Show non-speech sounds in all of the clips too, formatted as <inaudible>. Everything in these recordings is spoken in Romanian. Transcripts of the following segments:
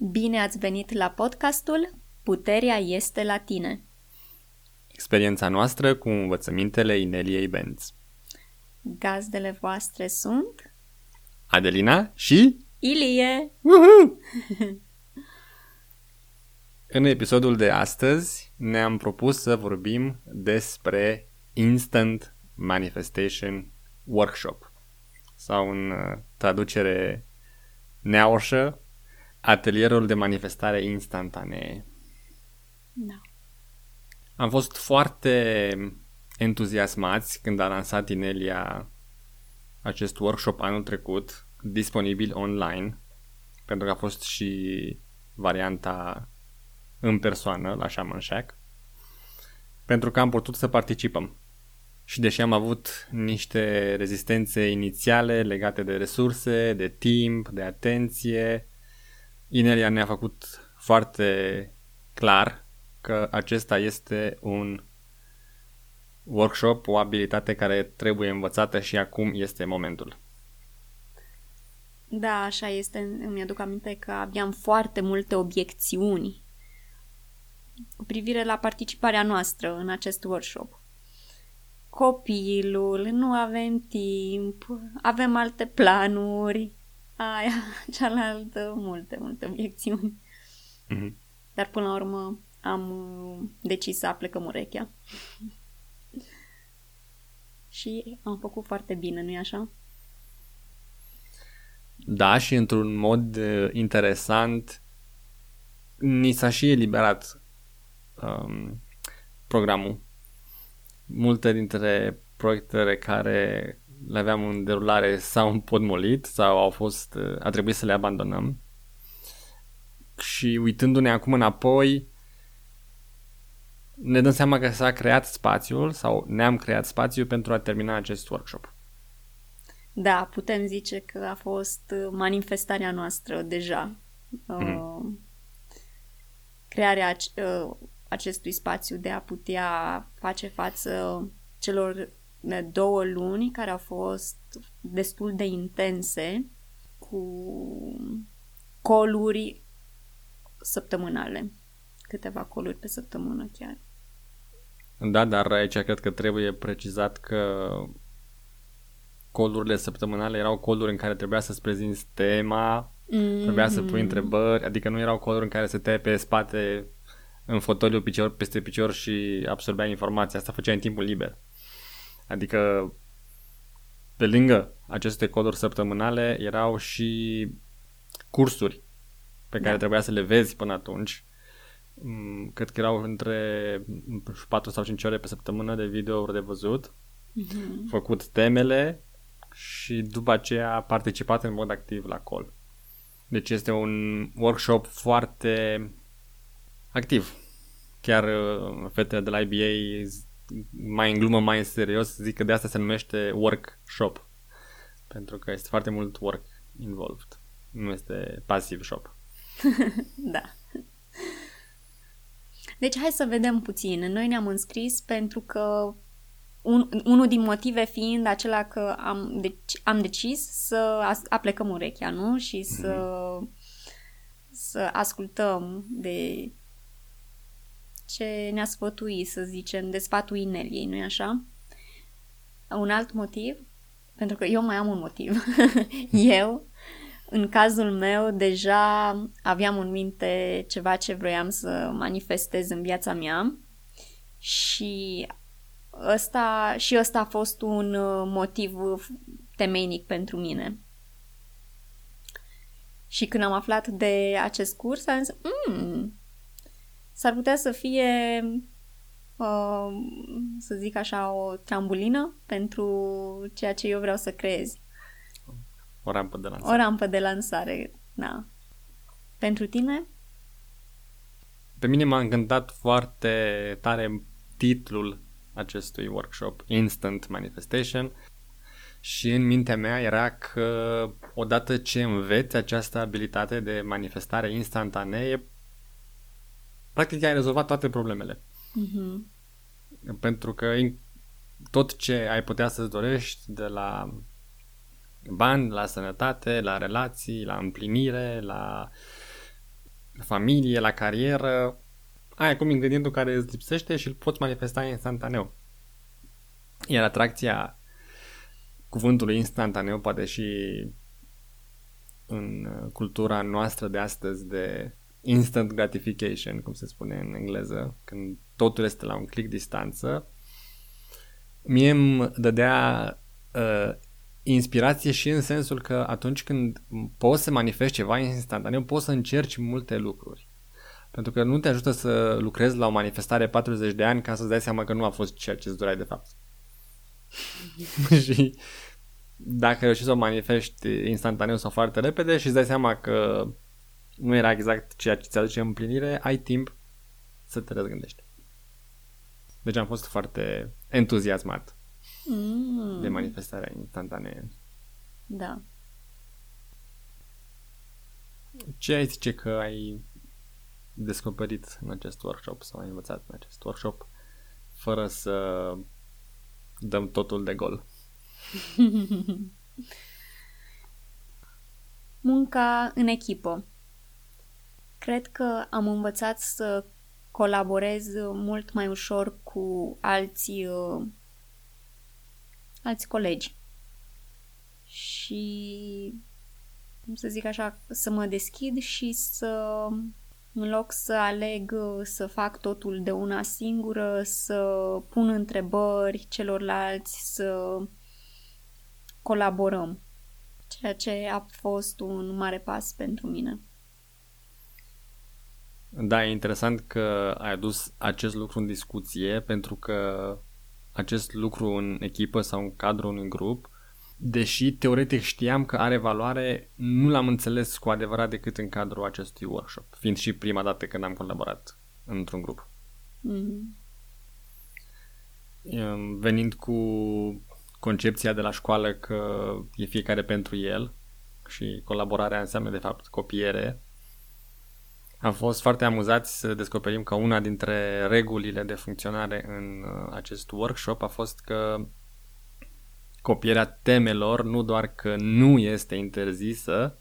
Bine ați venit la podcastul Puterea este la tine. Experiența noastră cu învățămintele Ineliei Benz. Gazdele voastre sunt Adelina și Ilie. <laughs> În episodul de astăzi ne-am propus să vorbim despre Instant Manifestation Workshop sau în uh, traducere neaușă atelierul de manifestare instantanee. Da. Am fost foarte entuziasmați când a lansat Inelia acest workshop anul trecut, disponibil online, pentru că a fost și varianta în persoană la Shaman Shack, pentru că am putut să participăm. Și deși am avut niște rezistențe inițiale legate de resurse, de timp, de atenție, Inelia ne-a făcut foarte clar că acesta este un workshop, o abilitate care trebuie învățată și acum este momentul. Da, așa este. Îmi aduc aminte că aveam foarte multe obiecțiuni cu privire la participarea noastră în acest workshop. Copilul, nu avem timp, avem alte planuri, aia, <laughs> cealaltă, multe, multe obiecțiuni. Mm-hmm. Dar până la urmă am uh, decis să aplecăm urechea. <laughs> și am făcut foarte bine, nu-i așa? Da, și într-un mod uh, interesant ni s-a și eliberat um, programul. Multe dintre proiectele care le aveam în derulare s-au împodmolit sau au fost, uh, a trebuit să le abandonăm. Și uitându-ne acum înapoi, ne dăm seama că s-a creat spațiul sau ne-am creat spațiul pentru a termina acest workshop. Da, putem zice că a fost uh, manifestarea noastră deja. Mm-hmm. Uh, crearea uh, acestui spațiu de a putea face față celor două luni care au fost destul de intense cu coluri săptămânale. Câteva coluri pe săptămână chiar. Da, dar aici cred că trebuie precizat că colurile săptămânale erau coluri în care trebuia să-ți prezinți tema, mm-hmm. trebuia să pui întrebări, adică nu erau coluri în care să te pe spate în fotoliu picior peste picior și absorbea informația. Asta făcea în timpul liber. Adică pe lângă aceste coduri săptămânale erau și cursuri pe care da. trebuia să le vezi până atunci. Mm, cred că erau între 4 sau 5 ore pe săptămână de videouri de văzut, mm-hmm. făcut temele și după aceea participat în mod activ la call. Deci este un workshop foarte activ. Chiar uh, fetele de la IBA mai în glumă, mai în serios, zic că de asta se numește workshop. Pentru că este foarte mult work involved. Nu este passive shop. <laughs> da. Deci hai să vedem puțin. Noi ne-am înscris pentru că un, unul din motive fiind acela că am, deci, am decis să aplecăm urechea, nu? Și să, mm-hmm. să ascultăm de ce ne-a sfătuit, să zicem, de sfatul Ineliei, nu-i așa? Un alt motiv, pentru că eu mai am un motiv. <laughs> eu, în cazul meu, deja aveam în minte ceva ce vroiam să manifestez în viața mea și ăsta, și ăsta a fost un uh, motiv temeinic pentru mine. Și când am aflat de acest curs, am zis, mmm, s-ar putea să fie, uh, să zic așa, o trambulină pentru ceea ce eu vreau să creez. O rampă de lansare. O rampă de lansare, da. Pentru tine? Pe mine m-a încântat foarte tare titlul acestui workshop, Instant Manifestation, și în mintea mea era că odată ce înveți această abilitate de manifestare instantanee, practic ai rezolvat toate problemele. Mm-hmm. Pentru că tot ce ai putea să-ți dorești de la bani, la sănătate, la relații, la împlinire, la familie, la carieră, ai acum ingredientul care îți lipsește și îl poți manifesta instantaneu. Iar atracția cuvântului instantaneu poate și în uh, cultura noastră de astăzi de instant gratification, cum se spune în engleză, când totul este la un click distanță, mie îmi dădea uh, inspirație și în sensul că atunci când poți să manifesti ceva instantaneu, poți să încerci multe lucruri. Pentru că nu te ajută să lucrezi la o manifestare 40 de ani ca să-ți dai seama că nu a fost ceea ce îți doreai de fapt. <laughs> și dacă reușești să o manifesti instantaneu sau foarte repede și îți dai seama că nu era exact ceea ce ți aduce împlinire, ai timp să te răzgândești. Deci am fost foarte entuziasmat mm. de manifestarea instantanee. Da. Ce ai zice că ai descoperit în acest workshop sau ai învățat în acest workshop fără să dăm totul de gol? <laughs> Munca în echipă. Cred că am învățat să colaborez mult mai ușor cu alți, uh, alți colegi. Și, cum să zic așa, să mă deschid și să, în loc să aleg să fac totul de una singură, să pun întrebări celorlalți, să colaborăm. Ceea ce a fost un mare pas pentru mine. Da, e interesant că ai adus acest lucru în discuție pentru că acest lucru în echipă sau în cadrul unui grup, deși teoretic știam că are valoare, nu l-am înțeles cu adevărat decât în cadrul acestui workshop, fiind și prima dată când am colaborat într-un grup. Mm-hmm. Venind cu concepția de la școală că e fiecare pentru el și colaborarea înseamnă de fapt copiere, am fost foarte amuzați să descoperim că una dintre regulile de funcționare în uh, acest workshop a fost că copierea temelor nu doar că nu este interzisă,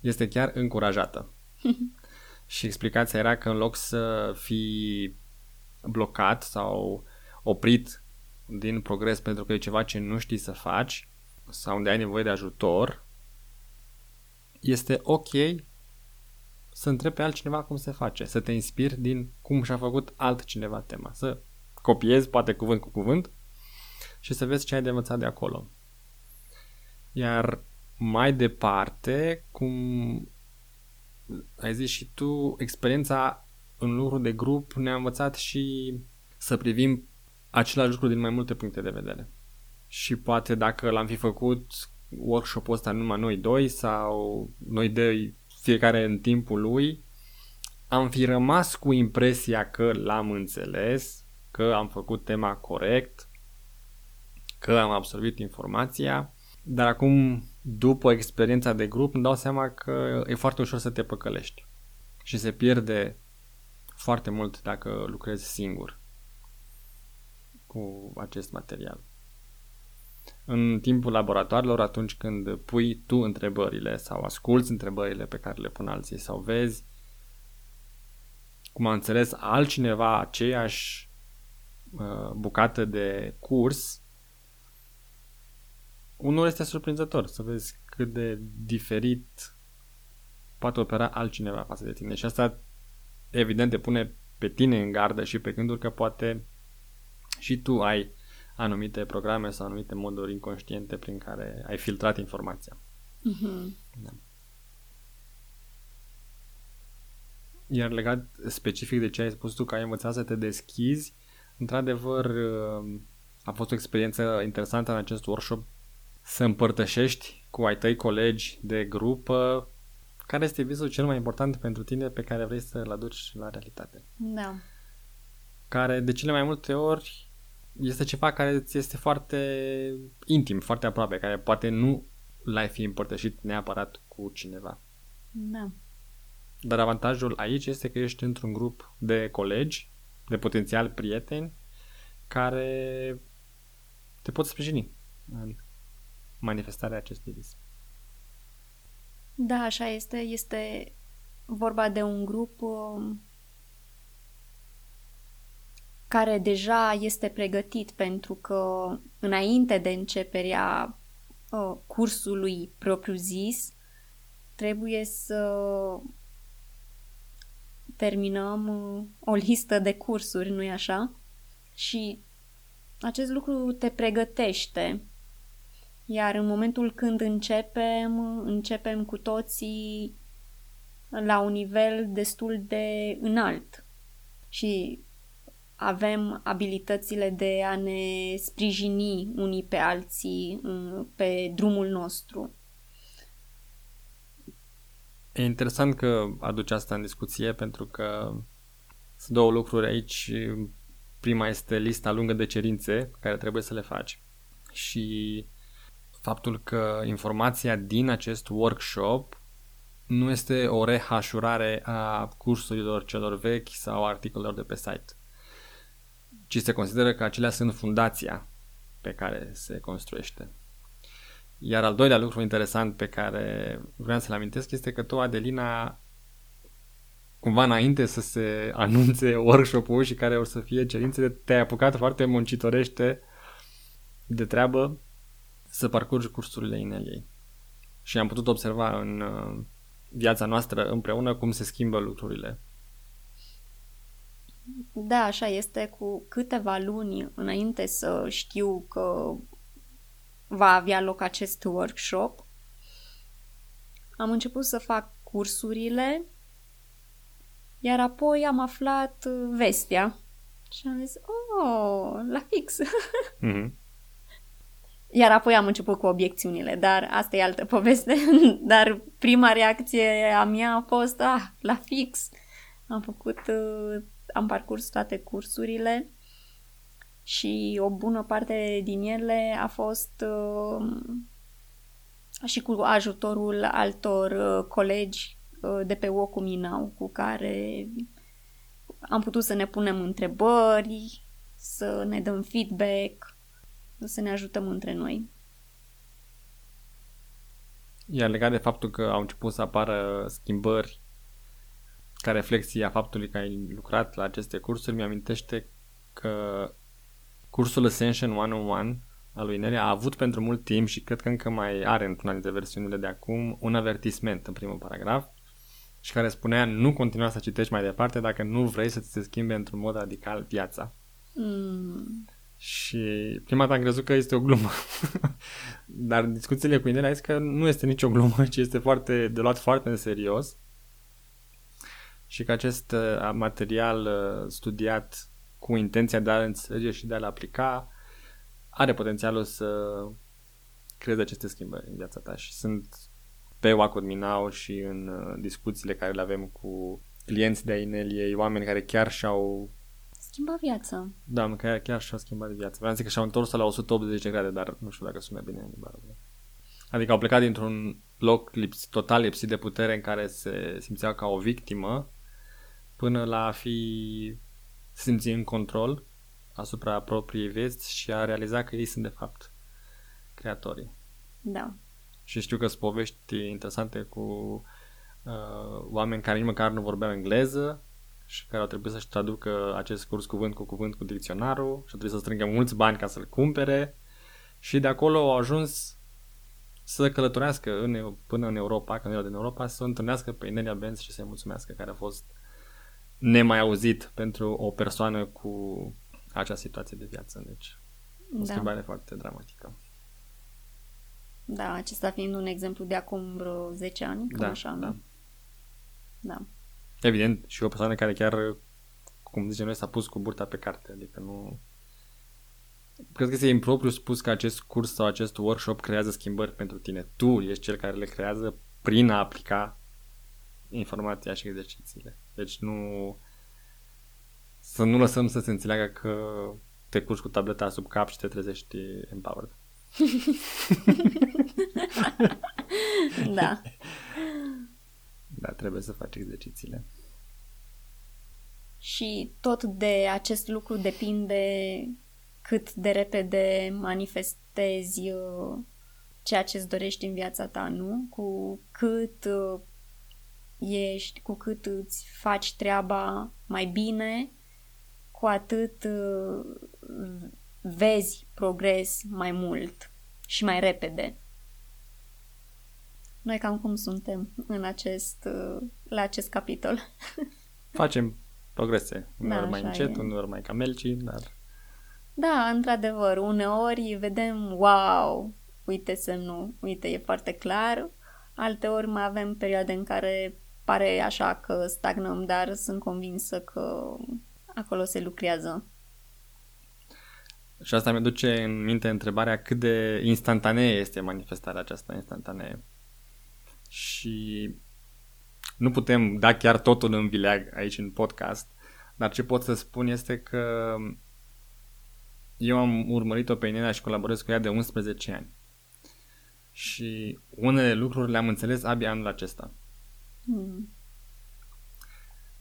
este chiar încurajată. <laughs> și explicația era că în loc să fii blocat sau oprit din progres pentru că e ceva ce nu știi să faci sau unde ai nevoie de ajutor, este ok să întrebi pe altcineva cum se face, să te inspiri din cum și-a făcut altcineva tema, să copiezi poate cuvânt cu cuvânt și să vezi ce ai de învățat de acolo. Iar mai departe, cum ai zis și tu, experiența în lucru de grup ne-a învățat și să privim același lucru din mai multe puncte de vedere. Și poate dacă l-am fi făcut workshop-ul ăsta numai noi doi sau noi doi fiecare în timpul lui, am fi rămas cu impresia că l-am înțeles, că am făcut tema corect, că am absorbit informația, dar acum, după experiența de grup, îmi dau seama că e foarte ușor să te păcălești și se pierde foarte mult dacă lucrezi singur cu acest material în timpul laboratoarelor atunci când pui tu întrebările sau asculți întrebările pe care le pun alții sau vezi. Cum a înțeles altcineva aceeași uh, bucată de curs, unul este surprinzător să vezi cât de diferit poate opera altcineva față de tine. Și asta evident te pune pe tine în gardă și pe gânduri că poate și tu ai anumite programe sau anumite moduri inconștiente prin care ai filtrat informația. Mm-hmm. Da. Iar legat specific de ce ai spus tu că ai învățat să te deschizi, într-adevăr uh, a fost o experiență interesantă în acest workshop să împărtășești cu ai tăi colegi de grupă care este visul cel mai important pentru tine pe care vrei să-l aduci la realitate. Da. Care de cele mai multe ori este ceva care ți este foarte intim, foarte aproape, care poate nu l-ai fi împărtășit neapărat cu cineva. Da. Dar avantajul aici este că ești într-un grup de colegi, de potențial prieteni, care te pot sprijini în manifestarea acestui vis. Da, așa este. Este vorba de un grup uh, care deja este pregătit pentru că înainte de începerea uh, cursului propriu-zis trebuie să terminăm uh, o listă de cursuri, nu-i așa? Și acest lucru te pregătește. Iar în momentul când începem, începem cu toții la un nivel destul de înalt. Și avem abilitățile de a ne sprijini unii pe alții pe drumul nostru. E interesant că aduce asta în discuție pentru că sunt două lucruri aici. Prima este lista lungă de cerințe pe care trebuie să le faci și faptul că informația din acest workshop nu este o rehașurare a cursurilor celor vechi sau articolelor de pe site, ci se consideră că acelea sunt fundația pe care se construiește. Iar al doilea lucru interesant pe care vreau să-l amintesc este că tu, Adelina, cumva înainte să se anunțe workshop-ul și care o să fie cerințele, te-ai apucat foarte muncitorește de treabă să parcurgi cursurile ineliei. Și am putut observa în uh, viața noastră împreună cum se schimbă lucrurile. Da, așa este. Cu câteva luni înainte să știu că va avea loc acest workshop, am început să fac cursurile, iar apoi am aflat vestea și am zis, oh, la fix. Mm-hmm. <laughs> Iar apoi am început cu obiecțiunile, dar asta e altă poveste. <laughs> dar prima reacție a mea a fost, ah, la fix. Am făcut, uh, am parcurs toate cursurile și o bună parte din ele a fost uh, și cu ajutorul altor uh, colegi uh, de pe Wocu Minau cu care am putut să ne punem întrebări, să ne dăm feedback, să ne ajutăm între noi. Iar legat de faptul că au început să apară schimbări ca reflexie a faptului că ai lucrat la aceste cursuri, mi-amintește că cursul Ascension 101 al lui Nelly a avut pentru mult timp și cred că încă mai are într-una dintre versiunile de acum un avertisment în primul paragraf și care spunea nu continua să citești mai departe dacă nu vrei să ți se schimbe într-un mod radical viața. Mm. Și prima dată am crezut că este o glumă. <laughs> Dar discuțiile cu Inel a zis că nu este nicio glumă, ci este foarte, de luat foarte în serios. Și că acest uh, material uh, studiat cu intenția de a înțelege și de a-l aplica are potențialul să creeze aceste schimbări în viața ta și sunt pe Wacod Minau și în uh, discuțiile care le avem cu clienți de Ineliei, oameni care chiar și-au schimbat viața. Da, chiar, chiar și-au schimbat viața. Vreau să zic că și-au întors la 180 de grade, dar nu știu dacă sună bine în limba Adică au plecat dintr-un loc lips, total lipsit de putere în care se simțeau ca o victimă până la a fi simți în control asupra propriei vieți și a realiza că ei sunt de fapt creatorii. Da. Și știu că sunt povești interesante cu uh, oameni care nici măcar nu vorbeau engleză și care au trebuit să-și traducă acest curs cuvânt cu cuvânt cu dicționarul și au trebuit să strângă mulți bani ca să-l cumpere și de acolo au ajuns să călătorească în, până în Europa, când erau din Europa, să o întâlnească pe Inelia Benz și să-i mulțumească, care a fost nemai auzit pentru o persoană cu acea situație de viață. Deci, o da. schimbare foarte dramatică. Da, acesta fiind un exemplu de acum vreo 10 ani, cam da, așa, da. Da. Evident, și o persoană care chiar, cum zicem noi, s-a pus cu burta pe carte, adică nu... Cred că este impropriu spus că acest curs sau acest workshop creează schimbări pentru tine. Tu ești cel care le creează prin a aplica informația și exercițiile. Deci nu... Să nu lăsăm să se înțeleagă că te curci cu tableta sub cap și te trezești empowered. <laughs> da. Da, trebuie să faci exercițiile. Și tot de acest lucru depinde cât de repede manifestezi uh, ceea ce îți dorești în viața ta, nu? Cu cât uh, ești, cu cât îți faci treaba mai bine, cu atât uh, vezi progres mai mult și mai repede. Noi cam cum suntem în acest, uh, la acest capitol. <laughs> Facem progrese, uneori da, mai încet, e. uneori mai camelci, dar... Da, într-adevăr, uneori vedem, wow, uite semnul, uite, e foarte clar, alteori mai avem perioade în care pare așa că stagnăm, dar sunt convinsă că acolo se lucrează. Și asta mi duce în minte întrebarea cât de instantanee este manifestarea aceasta instantanee. Și nu putem da chiar totul în vileag aici în podcast, dar ce pot să spun este că eu am urmărit-o pe Inela și colaborez cu ea de 11 ani. Și unele lucruri le-am înțeles abia anul acesta. Mm.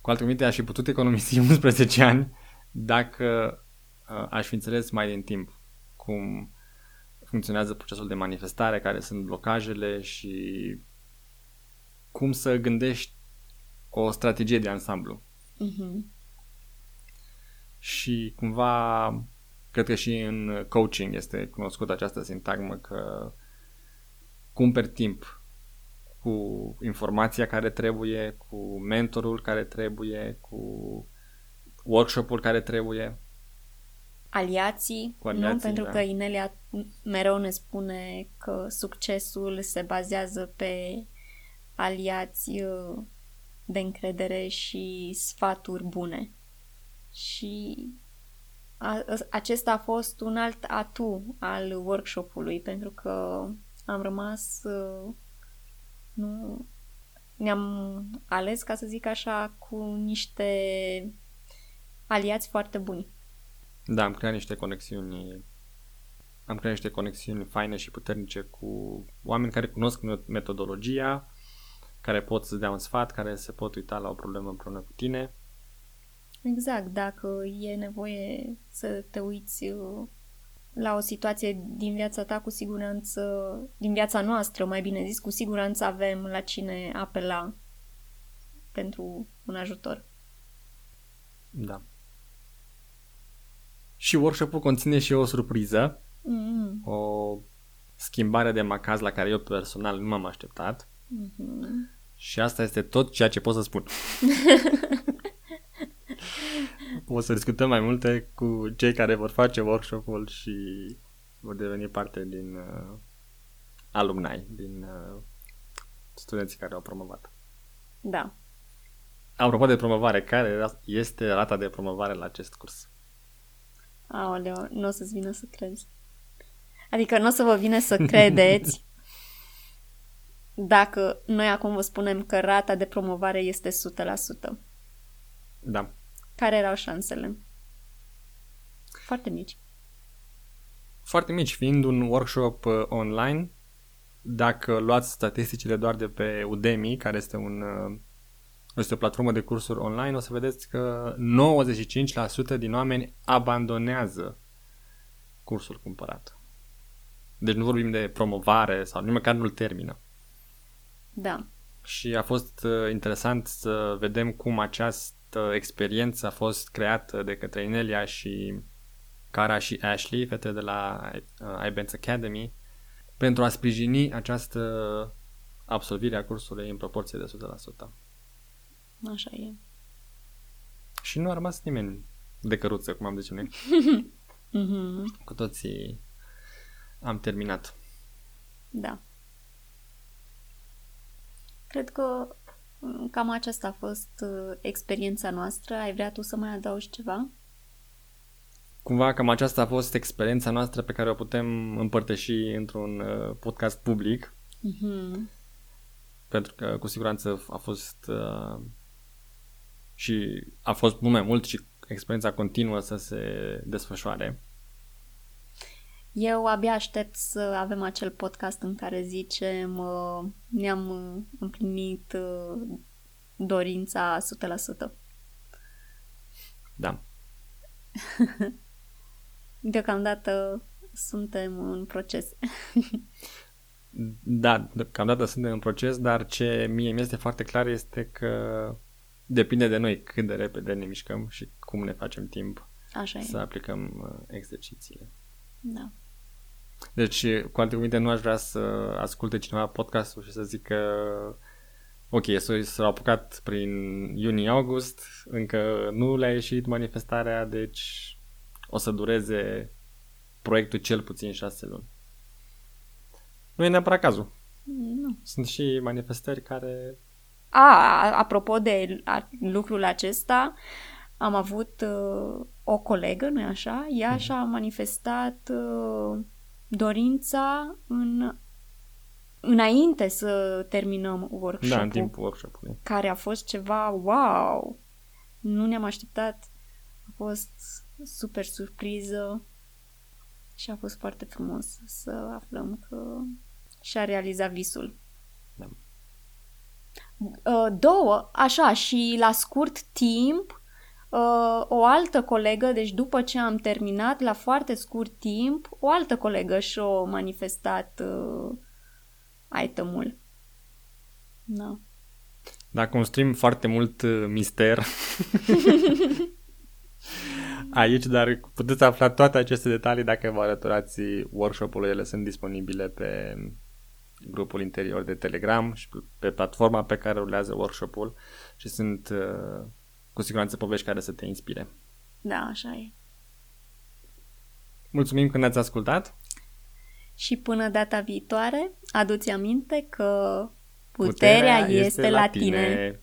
Cu alte cuvinte, aș fi putut economisi <laughs> 11 ani dacă uh, aș fi înțeles mai din timp cum funcționează procesul de manifestare, care sunt blocajele și cum să gândești o strategie de ansamblu. Mm-hmm. Și cumva, cred că și în coaching este cunoscută această sintagmă că cumperi timp cu informația care trebuie, cu mentorul care trebuie, cu workshop-ul care trebuie. Aliații, cu aliații nu? Pentru da. că Inelia mereu ne spune că succesul se bazează pe aliați uh, de încredere și sfaturi bune. Și a, acesta a fost un alt atu al workshopului, pentru că am rămas uh, nu ne-am ales, ca să zic așa, cu niște aliați foarte buni. Da, am creat niște conexiuni am creat niște conexiuni faine și puternice cu oameni care cunosc metodologia, care pot să dea un sfat, care se pot uita la o problemă împreună cu tine. Exact, dacă e nevoie să te uiți uh, la o situație din viața ta, cu siguranță, din viața noastră, mai bine zis, cu siguranță avem la cine apela pentru un ajutor. Da. Și workshop-ul conține și o surpriză, mm-hmm. o schimbare de macaz la care eu personal nu m-am așteptat. Mm-hmm. Și asta este tot ceea ce pot să spun. <laughs> o să discutăm mai multe cu cei care vor face workshop-ul și vor deveni parte din uh, alumni, din uh, studenții care au promovat. Da. Apropo de promovare, care este rata de promovare la acest curs? Aoleo, nu o să-ți vină să crezi. Adică nu o să vă vină să <laughs> credeți dacă noi acum vă spunem că rata de promovare este 100%. Da. Care erau șansele? Foarte mici. Foarte mici, fiind un workshop uh, online, dacă luați statisticile doar de pe Udemy, care este un uh, este o platformă de cursuri online, o să vedeți că 95% din oameni abandonează cursul cumpărat. Deci nu vorbim de promovare sau nici măcar nu-l termină. Da. Și a fost uh, interesant să vedem cum această experiență a fost creată de către Inelia și Cara și Ashley, fete de la uh, iBanks Academy, pentru a sprijini această absolvire a cursului în proporție de 100%. Așa e. Și nu a rămas nimeni de căruță, cum am zis noi. mm-hmm. <laughs> Cu toții am terminat. Da. Cred că mm, cam aceasta a fost uh, experiența noastră. Ai vrea tu să mai adaugi ceva? Cumva cam aceasta a fost experiența noastră pe care o putem împărtăși într-un uh, podcast public. Mm-hmm. Pentru că cu siguranță a fost uh, și a fost mult mai mult și experiența continuă să se desfășoare. Eu abia aștept să avem acel podcast în care zicem uh, ne-am uh, împlinit uh, dorința 100%. Da. <laughs> Deocamdată suntem în proces. Da, deocamdată suntem în proces, dar ce mie mi este foarte clar este că depinde de noi cât de repede ne mișcăm și cum ne facem timp Așa să e. aplicăm uh, exercițiile. Da. Deci, cu alte cuvinte, nu aș vrea să asculte cineva podcastul și să zică ok, s- s-au apucat prin iunie-august, încă nu le-a ieșit manifestarea, deci o să dureze proiectul cel puțin șase luni. Nu e neapărat cazul. Nu. Sunt și manifestări care... A, apropo de a- lucrul acesta, am avut uh, o colegă, nu-i așa? Ea Mhm. și-a manifestat uh, dorința în înainte să terminăm workshop-ul, Da, în timpul workshop-ului. care a fost ceva wow! Nu ne-am așteptat. A fost super surpriză și a fost foarte frumos să aflăm că și-a realizat visul. Da. Uh, două, așa, și la scurt timp, uh, o altă colegă, deci după ce am terminat, la foarte scurt timp, o altă colegă și-a manifestat uh, itemul. Da. Da, construim foarte mult uh, mister <laughs> aici, dar puteți afla toate aceste detalii dacă vă alăturați workshop-ului. Ele sunt disponibile pe grupul interior de Telegram și pe platforma pe care rulează workshop-ul și sunt uh, cu siguranță povești care să te inspire. Da, așa e. Mulțumim că ne-ați ascultat. Și până data viitoare, aduți aminte că puterea, puterea este, este la tine. tine.